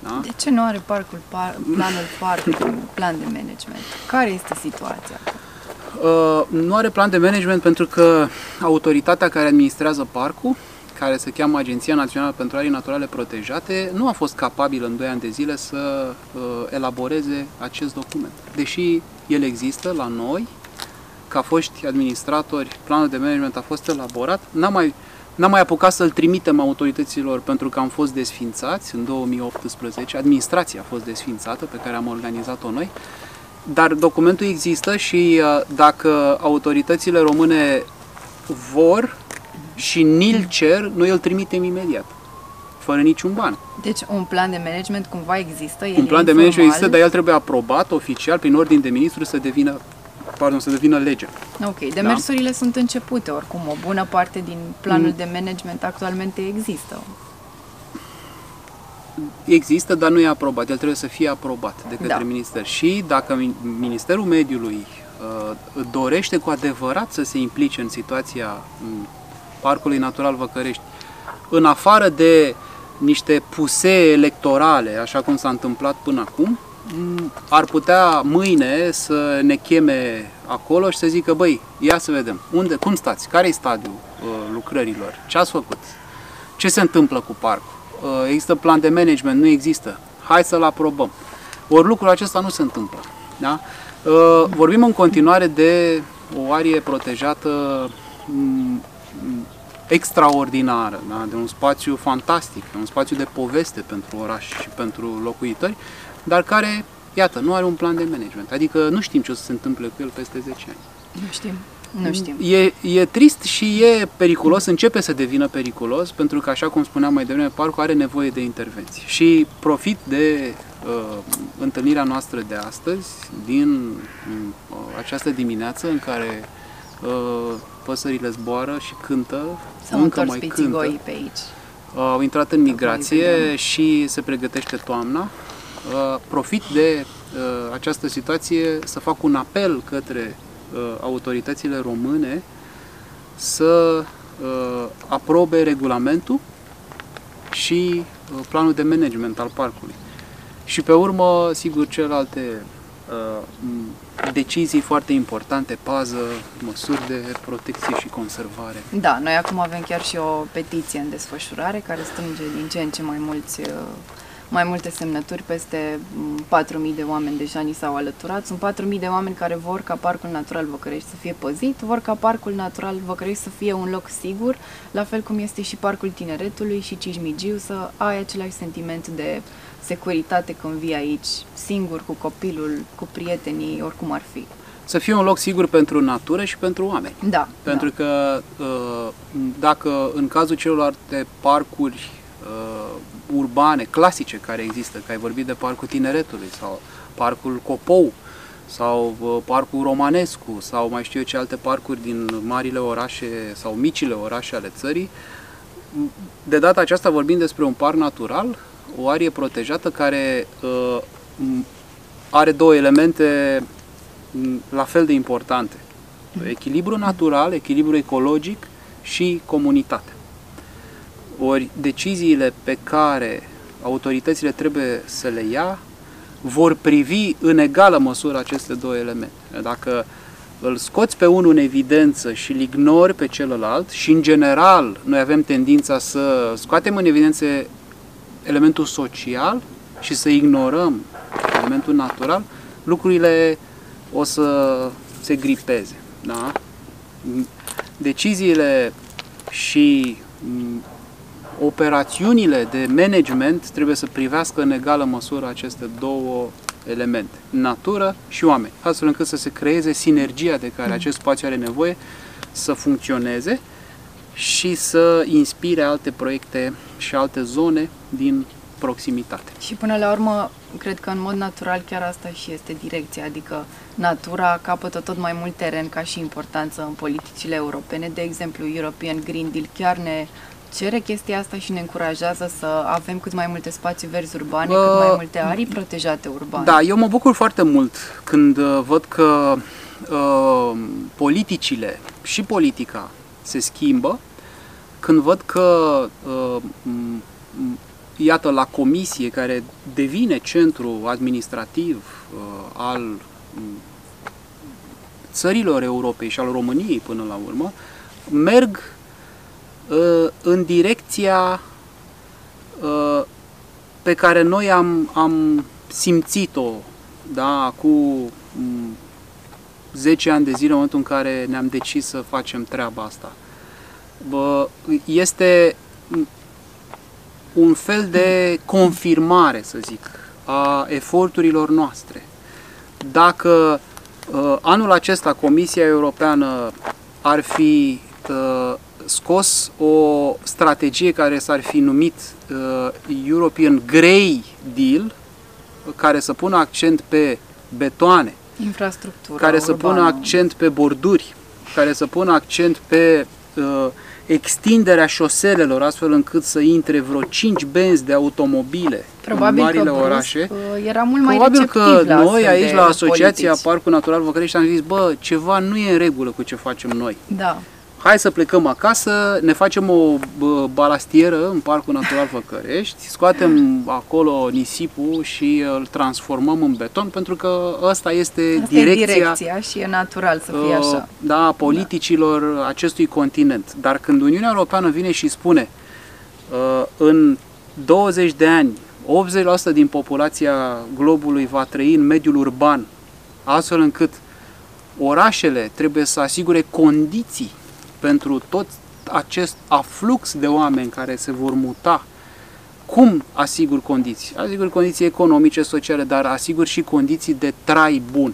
Da? De ce nu are parcul par, planul *laughs* parc plan de management? Care este situația? Uh, nu are plan de management pentru că autoritatea care administrează parcul, care se cheamă Agenția Națională pentru Arii Naturale Protejate, nu a fost capabilă în 2 ani de zile să uh, elaboreze acest document. Deși el există la noi, ca foști administratori, planul de management a fost elaborat, n-am mai, n-am mai apucat să-l trimitem autorităților pentru că am fost desfințați în 2018, administrația a fost desfințată pe care am organizat-o noi, dar documentul există și uh, dacă autoritățile române vor și ni-l cer, noi îl trimitem imediat, fără niciun ban. Deci un plan de management cumva există, el Un e plan de informal. management există, dar el trebuie aprobat oficial prin ordin de ministru să devină, pardon, să devină lege. Ok, demersurile sunt începute oricum, o bună parte din planul Mm. de management actualmente există. Există, dar nu e aprobat. El trebuie să fie aprobat de către Da. minister. Și dacă Min- Ministerul Mediului uh, dorește cu adevărat să se implice în situația m, Parcului Natural Văcărești, în afară de niște pusee electorale, așa cum s-a întâmplat până acum, m, ar putea mâine să ne cheme acolo și să zică, băi, ia să vedem, unde, cum stați, care e stadiul uh, lucrărilor, ce ați făcut, ce se întâmplă cu parcul, uh, există plan de management, nu există, hai să-l aprobăm. Ori lucrul acesta nu se întâmplă. Da? Uh, vorbim în continuare de o arie protejată m, m, extraordinară, da? de un spațiu fantastic, un spațiu de poveste pentru oraș și pentru locuitori, dar care, iată, nu are un plan de management. Adică nu știm ce o să se întâmple cu el peste 10 ani. Nu știm. Nu știm. E, e trist și e periculos, începe să devină periculos, pentru că, așa cum spuneam mai devreme, parcul are nevoie de intervenții. Și profit de uh, întâlnirea noastră de astăzi, din uh, această dimineață în care uh, păsările zboară și cântă, S-au încă întors mai pițigoi cântă. pe aici. Uh, au intrat în migrație și se pregătește toamna. Uh, Profit de uh, această situație să fac un apel către uh, autoritățile române să uh, aprobe regulamentul și uh, planul de management al parcului. Și pe urmă, sigur, celelalte uh, m- decizii foarte importante, pază, măsuri de protecție și conservare. Da, noi acum avem chiar și o petiție în desfășurare care strânge din ce în ce mai mulți uh, mai multe semnături, peste mm, 4.000 de oameni deja ni s-au alăturat. Sunt 4.000 de oameni care vor ca Parcul Natural Văcărești să fie păzit, vor ca Parcul Natural Văcărești să fie un loc sigur, la fel cum este și Parcul Tineretului și Cismigiu, să ai același sentiment de securitate când vii aici, singur, cu copilul, cu prietenii, oricum ar fi. Să fie un loc sigur pentru natură și pentru oameni. Da, Pentru că uh, dacă în cazul celorlalte parcuri uh, urbane, clasice care există, că ai vorbit de Parcul Tineretului sau Parcul Copou sau uh, Parcul Romanescu sau mai știu eu ce alte parcuri din marile orașe sau micile orașe ale țării, de data aceasta vorbim despre un parc natural, o arie protejată care uh, m- are două elemente m, la fel de importante. Echilibru natural, echilibru ecologic și comunitate. Ori deciziile pe care autoritățile trebuie să le ia vor privi în egală măsură aceste două elemente. Dacă îl scoți pe unul în evidență și îl ignori pe celălalt și în general noi avem tendința să scoatem în evidență elementul social și să ignorăm elementul natural, lucrurile o să se gripeze. Da? Deciziile și m, operațiunile de management trebuie să privească în egală măsură aceste două elemente, natură și oameni, astfel încât să se creeze sinergia de care acest spațiu are nevoie să funcționeze și să inspire alte proiecte și alte zone din proximitate. Și până la urmă, cred că în mod natural chiar asta și este direcția, adică natura capătă tot mai mult teren ca și importanță în politicile europene. De exemplu, European Green Deal chiar ne cere chestia asta și ne încurajează să avem cât mai multe spații verzi urbane, Bă, cât mai multe arii protejate urbane. Da, eu mă bucur foarte mult când uh, văd că uh, politicile și politica se schimbă, când văd că, uh, m- m- iată, la comisie care devine centru administrativ uh, al m, țărilor Europei și al României până la urmă, merg uh, în direcția uh, pe care noi am, am simțit-o da, cu m, 10 ani de zile în momentul în care ne-am decis să facem treaba asta. Bă, este m, un fel de confirmare, să zic, a eforturilor noastre. Dacă uh, anul acesta Comisia Europeană ar fi uh, scos o strategie care s-ar fi numit uh, European Grey Deal, care să pună accent pe betoane, Infrastructura care să pună urbană. accent pe borduri, care să pună accent pe uh, extinderea șoselelor, astfel încât să intre vreo 5 benzi de automobile Probabil în marile că brusc, orașe. uh, era mult mai Probabil receptiv că la noi astfel aici de la Asociația politici. Parcul Natural Văcărești am zis, bă, ceva nu e în regulă cu ce facem noi. Da. Hai să plecăm acasă, ne facem o bă, balastieră în Parcul Natural Văcărești, scoatem acolo nisipul și îl transformăm în beton, pentru că ăsta este Asta direcția, e direcția și e natural să fie uh, așa. da, politicilor acestui continent. Dar când Uniunea Europeană vine și spune uh, în 20 de ani 80% din populația globului va trăi în mediul urban, astfel încât orașele trebuie să asigure condiții pentru tot acest aflux de oameni care se vor muta. Cum asigur condiții? Asigur condiții economice, sociale, dar asigur și condiții de trai bun,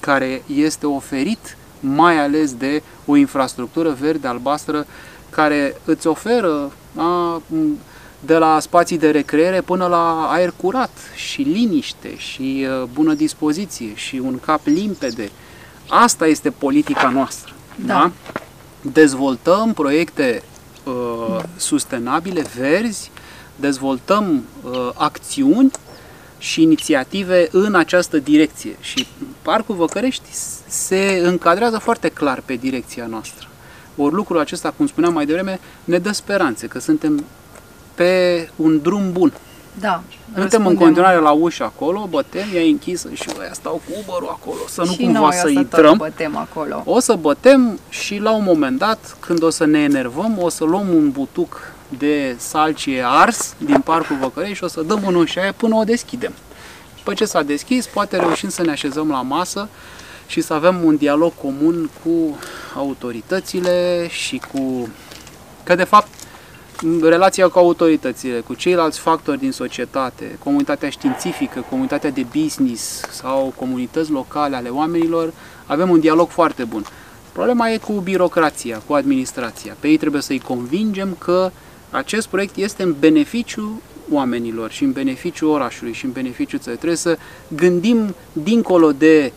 care este oferit mai ales de o infrastructură verde, albastră, care îți oferă a, de la spații de recreere până la aer curat și liniște și uh, bună dispoziție și un cap limpede. Asta este politica noastră. Da. da? Dezvoltăm proiecte uh, sustenabile, verzi, dezvoltăm uh, acțiuni și inițiative în această direcție. Și Parcul Văcărești se încadrează foarte clar pe direcția noastră. Ori lucrul acesta, cum spuneam mai devreme, ne dă speranțe că suntem pe un drum bun. Da. Suntem în răspundem. continuare la ușă acolo, bătem, ea e închisă și ăia stau cu Uber-ul acolo, să nu și cumva noi să o să intrăm. tot bătem acolo. O să bătem și la un moment dat, când o să ne enervăm, o să luăm un butuc de salcie ars din Parcul Văcărei și o să dăm în ușa aia până o deschidem. După ce s-a deschis, poate reușim să ne așezăm la masă și să avem un dialog comun cu autoritățile și cu... Că de fapt relația cu autoritățile, cu ceilalți factori din societate, comunitatea științifică, comunitatea de business sau comunități locale ale oamenilor, avem un dialog foarte bun. Problema e cu birocrația, cu administrația. Pe ei trebuie să-i convingem că acest proiect este în beneficiu oamenilor și în beneficiu orașului și în beneficiu țării. Trebuie să gândim dincolo de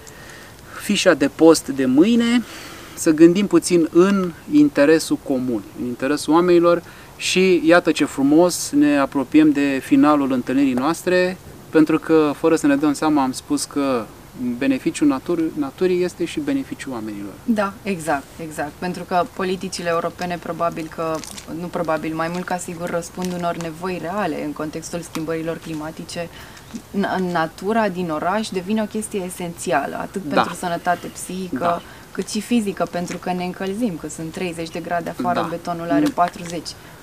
fișa de post de mâine, să gândim puțin în interesul comun, în interesul oamenilor și iată ce frumos ne apropiem de finalul întâlnirii noastre, pentru că fără să ne dăm seama am spus că beneficiul naturii, naturii este și beneficiul oamenilor. Da, exact, exact. Pentru că politicile europene probabil că, nu probabil, mai mult ca sigur răspund unor nevoi reale în contextul schimbărilor climatice. N- Natura din oraș devine o chestie esențială, atât Da. pentru sănătate psihică, Da. Cât și fizică, pentru că ne încălzim, că sunt 30 de grade afară, Da. betonul are 40.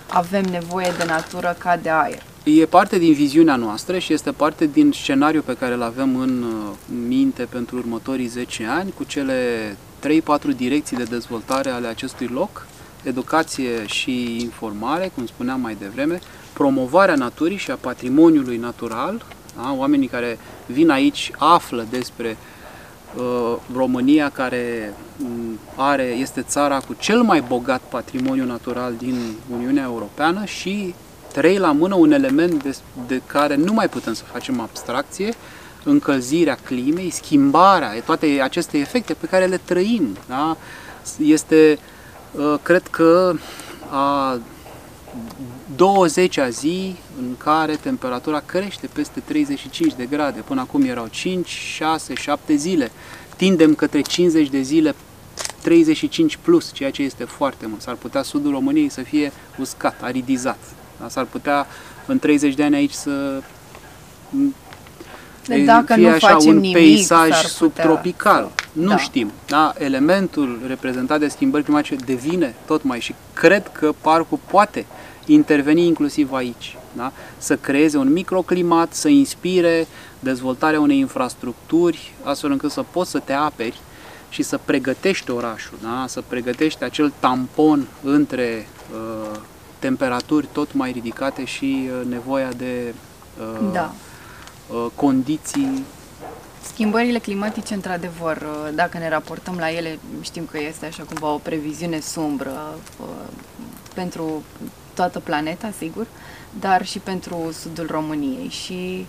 Avem nevoie de natură ca de aer. E parte din viziunea noastră și este parte din scenariul pe care îl avem în uh, minte pentru următorii 10 ani, cu cele 3-4 direcții de dezvoltare ale acestui loc, educație și informare, cum spuneam mai devreme, promovarea naturii și a patrimoniului natural, da? oamenii care vin aici află despre uh, România care m, are, este țara cu cel mai bogat patrimoniu natural din Uniunea Europeană și trei la mână un element de, de care nu mai putem să facem abstracție, încălzirea climei, schimbarea, toate aceste efecte pe care le trăim. Da? Este, uh, cred că, a 20-a zi în care temperatura crește peste 35 de grade. Până acum erau 5, 6, 7 zile. Tindem către 50 de zile 35 plus, ceea ce este foarte mult. S-ar putea sudul României să fie uscat, aridizat. Da? S-ar putea în 30 de ani aici să De dacă fie nu așa facem un nimic, peisaj s-ar putea subtropical. să- Nu da. știm. Da? Elementul reprezentat de schimbări climatice devine tot mai și cred că parcul poate interveni inclusiv aici. Da? Să creeze un microclimat, să inspire dezvoltarea unei infrastructuri, astfel încât să poți să te aperi și să pregătești orașul, da? să pregătești acel tampon între uh, temperaturi tot mai ridicate și uh, nevoia de uh, Da. uh, condiții Schimbările climatice, într-adevăr, uh, dacă ne raportăm la ele, știm că este așa cumva o previziune sumbră uh, pentru toată planeta, sigur, dar și pentru sudul României. Și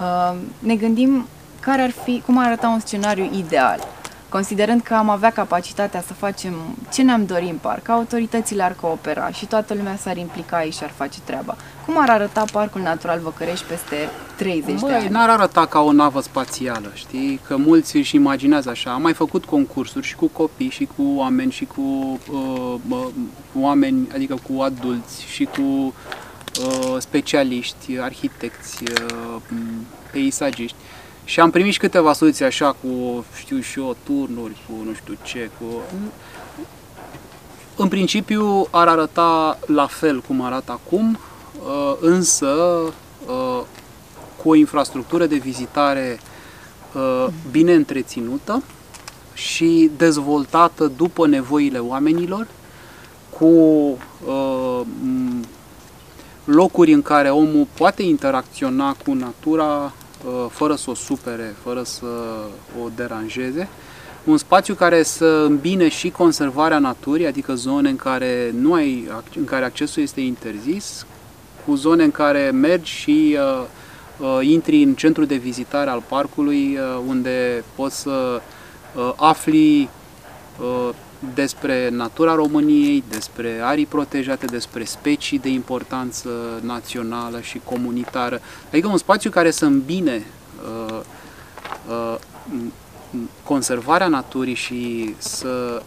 uh, ne gândim care ar fi, cum ar arăta un scenariu ideal. Considerând că am avea capacitatea să facem ce ne-am dorit în parc, autoritățile ar coopera și toată lumea s-ar implica aici și ar face treaba. Cum ar arăta Parcul Natural Văcărești peste 30 Măi, de ani. n-ar arăta ca o navă spațială, știi? Că mulți își imaginează așa. Am mai făcut concursuri și cu copii, și cu oameni, și cu uh, uh, oameni, adică cu adulți, și cu uh, specialiști, arhitecți, uh, peisagiști. Și am primit și câteva soluții așa cu, știu și eu, turnuri, cu nu știu ce, cu... În principiu ar arăta la fel cum arată acum, uh, însă uh, cu o infrastructură de vizitare uh, bine întreținută și dezvoltată după nevoile oamenilor, cu uh, m- locuri în care omul poate interacționa cu natura uh, fără să o supere, fără să o deranjeze. Un spațiu care să îmbine și conservarea naturii, adică zone în care, nu ai, în care accesul este interzis, cu zone în care mergi și uh, uh, intri în centrul de vizitare al parcului, uh, unde poți să uh, afli uh, despre natura României, despre arii protejate, despre specii de importanță națională și comunitară. Adică un spațiu care să îmbine uh, uh, conservarea naturii și să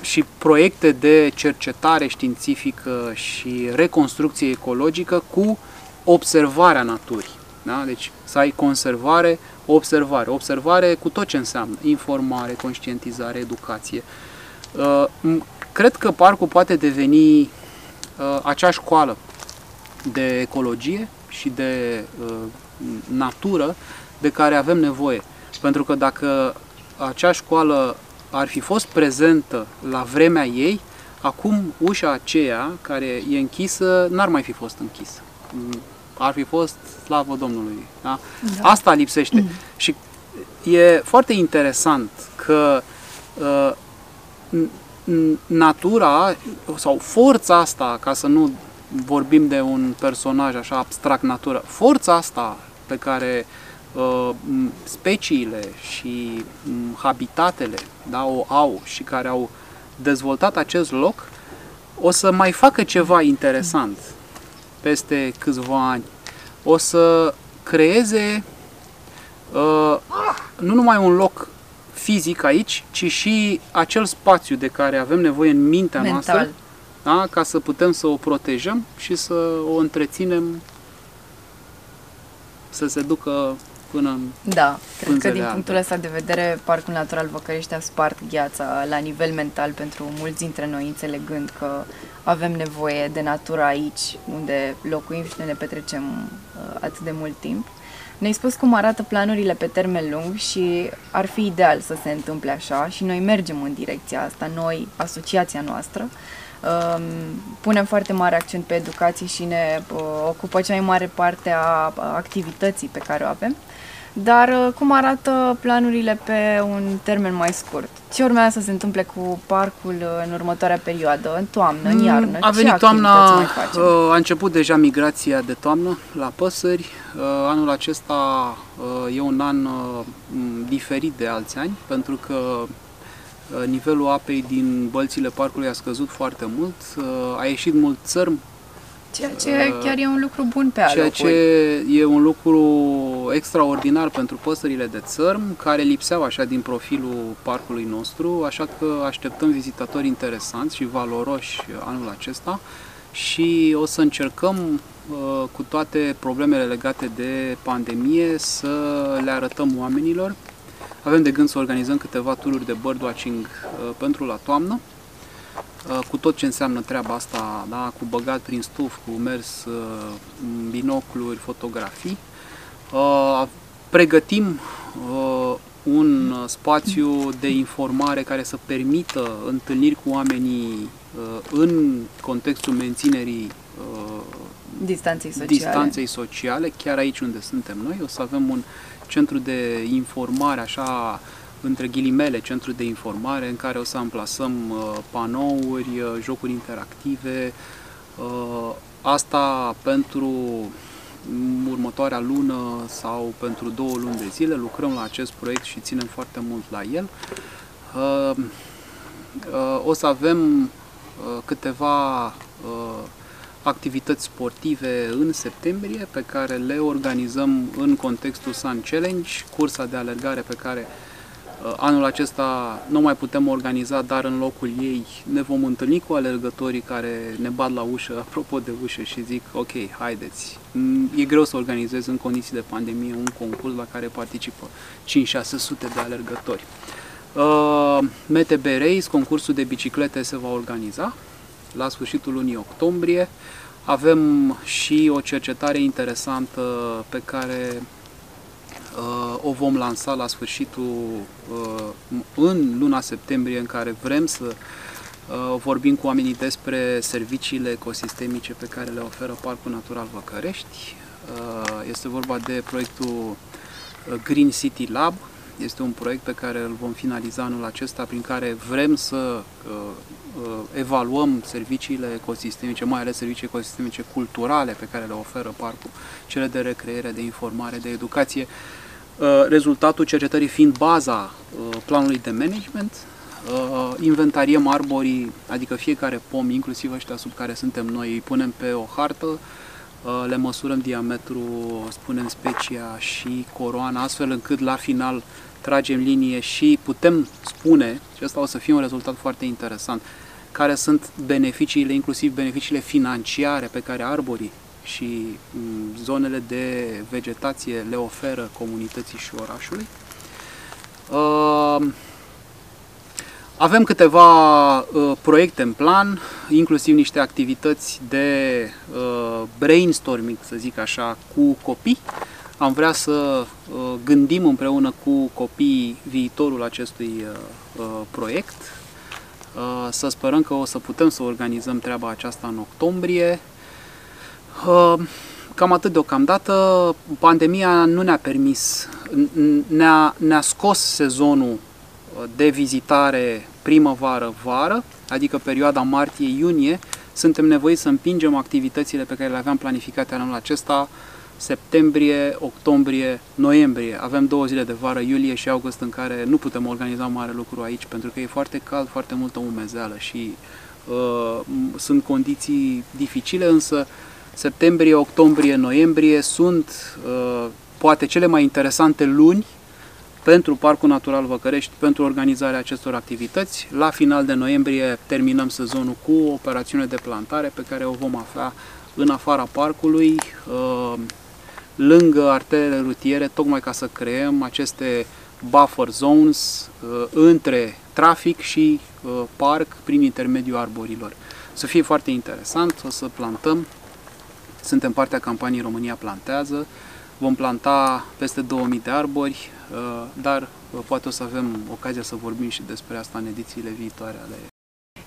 și proiecte de cercetare științifică și reconstrucție ecologică cu observarea naturii. Da? Deci să ai conservare, observare. Observare cu tot ce înseamnă informare, conștientizare, educație. Cred că parcul poate deveni acea școală de ecologie și de natură de care avem nevoie. Pentru că dacă acea școală ar fi fost prezentă la vremea ei, acum ușa aceea care e închisă n-ar mai fi fost închisă. Ar fi fost slavă Domnului. Da? Da. Asta lipsește. Mm. Și e foarte interesant că uh, natura sau forța asta, ca să nu vorbim de un personaj așa abstract natură, forța asta pe care uh, speciile și habitatele da, o au și care au dezvoltat acest loc, o să mai facă ceva interesant peste câțiva ani. O să creeze uh, nu numai un loc fizic aici, ci și acel spațiu de care avem nevoie în mintea Mental. noastră, da, ca să putem să o protejăm și să o întreținem să se ducă până în Da, cred că din punctul ăsta de vedere Parcul Natural Văcărești a spart gheața la nivel mental pentru mulți dintre noi, înțelegând că avem nevoie de natură aici, unde locuim și ne petrecem uh, atât de mult timp. Ne-ai spus cum arată planurile pe termen lung și ar fi ideal să se întâmple așa și noi mergem în direcția asta, noi, asociația noastră. Um, punem foarte mare accent pe educație și ne uh, ocupă cea mai mare parte a activității pe care o avem. Dar uh, cum arată planurile pe un termen mai scurt? Ce urmează să se întâmple cu parcul uh, în următoarea perioadă, în toamnă, în mm, iarnă? A venit Ce toamna, uh, a început deja migrația de toamnă la păsări. Anul acesta e un an diferit de alți ani, pentru că nivelul apei din bălțile parcului a scăzut foarte mult, a ieșit mult țărm Ceea ce uh, chiar e un lucru bun pe Ceea ce e un lucru extraordinar pentru păsările de țărm, care lipseau așa din profilul parcului nostru, așa că așteptăm vizitatori interesanți și valoroși anul acesta și o să încercăm uh, cu toate problemele legate de pandemie să le arătăm oamenilor. Avem de gând să organizăm câteva tururi de birdwatching uh, pentru la toamnă Uh, cu tot ce înseamnă treaba asta, da? cu băgat prin stuf, cu mers uh, binocluri, fotografii. Uh, pregătim un spațiu de informare care să permită întâlniri cu oamenii în contextul menținerii distanței sociale. distanței sociale, chiar aici unde suntem noi. O să avem un centru de informare așa între ghilimele, centru de informare în care o să amplasăm uh, panouri, uh, jocuri interactive. Uh, asta pentru următoarea lună sau pentru două luni de zile. Lucrăm la acest proiect și ținem foarte mult la el. O să avem câteva activități sportive în septembrie pe care le organizăm în contextul Sun Challenge, cursa de alergare pe care uh, anul acesta nu mai putem organiza, dar în locul ei ne vom întâlni cu alergătorii care ne bat la ușă, *laughs* apropo de ușă și zic ok, haideți. Mm, e greu să organizez în condiții de pandemie un concurs la care participă 5-600 de alergători. Uh, MTB Race, concursul de biciclete se va organiza la sfârșitul lunii octombrie. Avem și o cercetare interesantă pe care uh, o vom lansa la sfârșitul, uh, în luna septembrie, în care vrem să uh, vorbim cu oamenii despre serviciile ecosistemice pe care le oferă Parcul Natural Văcărești. Uh, este vorba de proiectul uh, Green City Lab, este un proiect pe care îl vom finaliza anul acesta, prin care vrem să uh, uh, evaluăm serviciile ecosistemice, mai ales servicii ecosistemice culturale pe care le oferă parcul, cele de recreere, de informare, de educație. Uh, rezultatul cercetării fiind baza uh, planului de management, uh, inventariem arborii, adică fiecare pom, inclusiv ăștia sub care suntem noi, îi punem pe o hartă, uh, le măsurăm diametru, spunem specia și coroana, astfel încât la final tragem linie și putem spune, și asta o să fie un rezultat foarte interesant, care sunt beneficiile, inclusiv beneficiile financiare pe care arborii și mm, zonele de vegetație le oferă comunității și orașului. Uh, avem câteva uh, proiecte în plan, inclusiv niște activități de uh, brainstorming, să zic așa, cu copii am vrea să uh, gândim împreună cu copiii viitorul acestui uh, uh, proiect, să sperăm că o să putem să organizăm treaba aceasta în octombrie. Cam atât deocamdată. Pandemia nu ne-a permis, ne-a, ne-a scos sezonul de vizitare primăvară-vară, adică perioada martie-iunie, suntem nevoiți să împingem activitățile pe care le aveam planificate anul acesta septembrie, octombrie, noiembrie. Avem două zile de vară, iulie și august, în care nu putem organiza mare lucru aici, pentru că e foarte cald, foarte multă umezeală și uh, sunt condiții dificile, însă septembrie, octombrie, noiembrie sunt uh, poate cele mai interesante luni pentru Parcul Natural Văcărești, pentru organizarea acestor activități. La final de noiembrie terminăm sezonul cu o operațiune de plantare pe care o vom afla în afara parcului. Uh, lângă arterele rutiere, tocmai ca să creăm aceste buffer zones uh, între trafic și uh, parc prin intermediul arborilor. Să fie foarte interesant, o să plantăm, suntem partea campaniei România Plantează, vom planta peste 2000 de arbori, uh, dar uh, poate o să avem ocazia să vorbim și despre asta în edițiile viitoare ale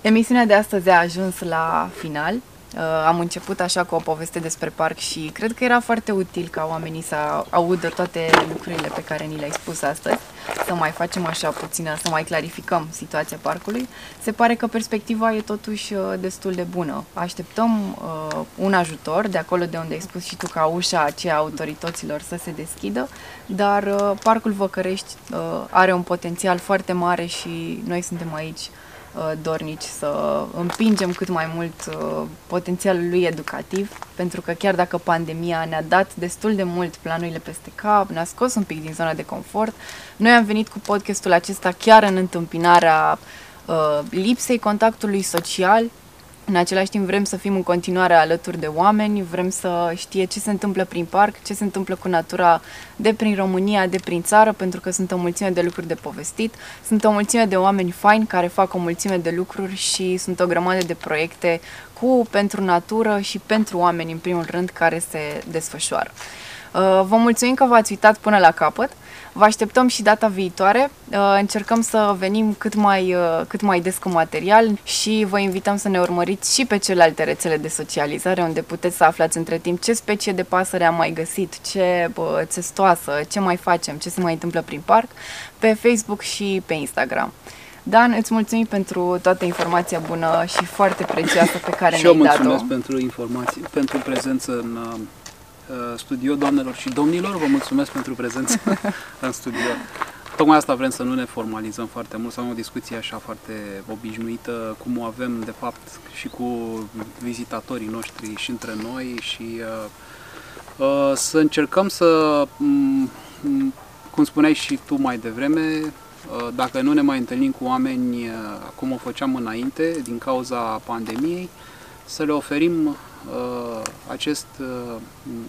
Emisiunea de astăzi a ajuns la final. Uh, am început așa cu o poveste despre parc și cred că era foarte util ca oamenii să audă toate lucrurile pe care ni le-ai spus astăzi, să mai facem așa puțină, să mai clarificăm situația parcului. Se pare că perspectiva e totuși uh, destul de bună. Așteptăm uh, un ajutor de acolo de unde ai spus și tu ca ușa aceea autorităților să se deschidă, dar uh, parcul Văcărești uh, are un potențial foarte mare și noi suntem aici Uh, dornici să împingem cât mai mult uh, potențialul lui educativ, pentru că chiar dacă pandemia ne-a dat destul de mult planurile peste cap, ne-a scos un pic din zona de confort, noi am venit cu podcastul acesta chiar în întâmpinarea uh, lipsei contactului social în același timp vrem să fim în continuare alături de oameni, vrem să știe ce se întâmplă prin parc, ce se întâmplă cu natura de prin România, de prin țară, pentru că sunt o mulțime de lucruri de povestit, sunt o mulțime de oameni faini care fac o mulțime de lucruri și sunt o grămadă de proiecte cu, pentru natură și pentru oameni, în primul rând, care se desfășoară. Uh, vă mulțumim că v-ați uitat până la capăt. Vă așteptăm și data viitoare. Uh, încercăm să venim cât mai, uh, cât mai des cu material și vă invităm să ne urmăriți și pe celelalte rețele de socializare unde puteți să aflați între timp ce specie de pasăre am mai găsit, ce țestoasă, ce mai facem, ce se mai întâmplă prin parc, pe Facebook și pe Instagram. Dan, îți mulțumim pentru toată informația bună și foarte prețioasă pe care ne-ai dat-o. Și eu mulțumesc pentru informații, pentru prezență în Uh, studio, doamnelor și domnilor. Vă mulțumesc pentru prezența *laughs* în studio. tocmai asta vrem să nu ne formalizăm foarte mult, să avem o discuție așa foarte obișnuită, cum o avem de fapt și cu vizitatorii noștri și între noi și uh, uh, să încercăm să, um, cum spuneai și tu mai devreme, uh, dacă nu ne mai întâlnim cu oameni uh, cum o făceam înainte, din cauza pandemiei, să le oferim Uh, acest, uh,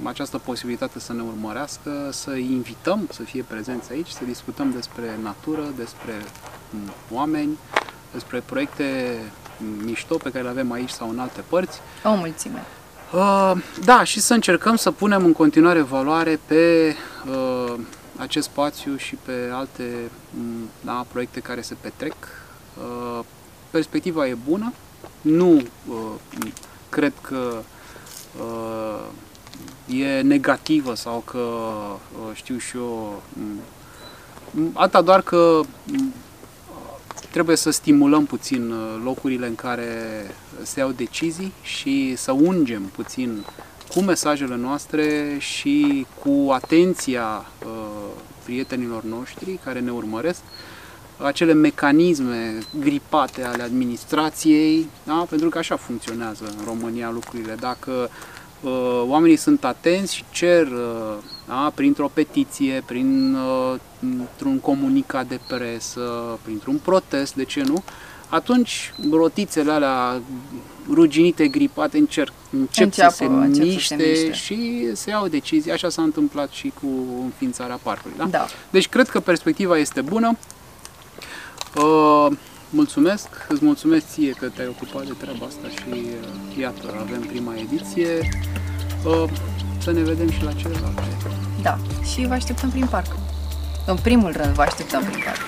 această posibilitate să ne urmărească, să invităm să fie prezenți aici, să discutăm despre natură, despre mm, oameni, despre proiecte mișto pe care le avem aici sau în alte părți. O mulțime. Uh, da, și să încercăm să punem în continuare valoare pe uh, acest spațiu și pe alte mm, da, proiecte care se petrec. Uh, perspectiva e bună, nu uh, cred că uh, e negativă sau că, uh, știu și eu, Asta doar că trebuie să stimulăm puțin uh, locurile în care se iau decizii și să ungem puțin cu mesajele noastre și cu atenția uh, prietenilor noștri care ne urmăresc acele mecanisme gripate ale administrației, da? pentru că așa funcționează în România lucrurile. Dacă uh, oamenii sunt atenți și cer uh, da? printr-o petiție, prin, uh, un comunicat de presă, printr-un protest, de ce nu, atunci rotițele alea ruginite, gripate, încerc, încep Înceapă, să se miște, să se miște și se iau decizii. Așa s-a întâmplat și cu înființarea parcului. Da? Da. Deci cred că perspectiva este bună. Uh, mulțumesc, îți mulțumesc ție că te-ai ocupat de treaba asta și uh, iată, avem prima ediție. Uh, să ne vedem și la celelalte. Da, și vă așteptăm prin parc. În primul rând vă așteptăm prin parc.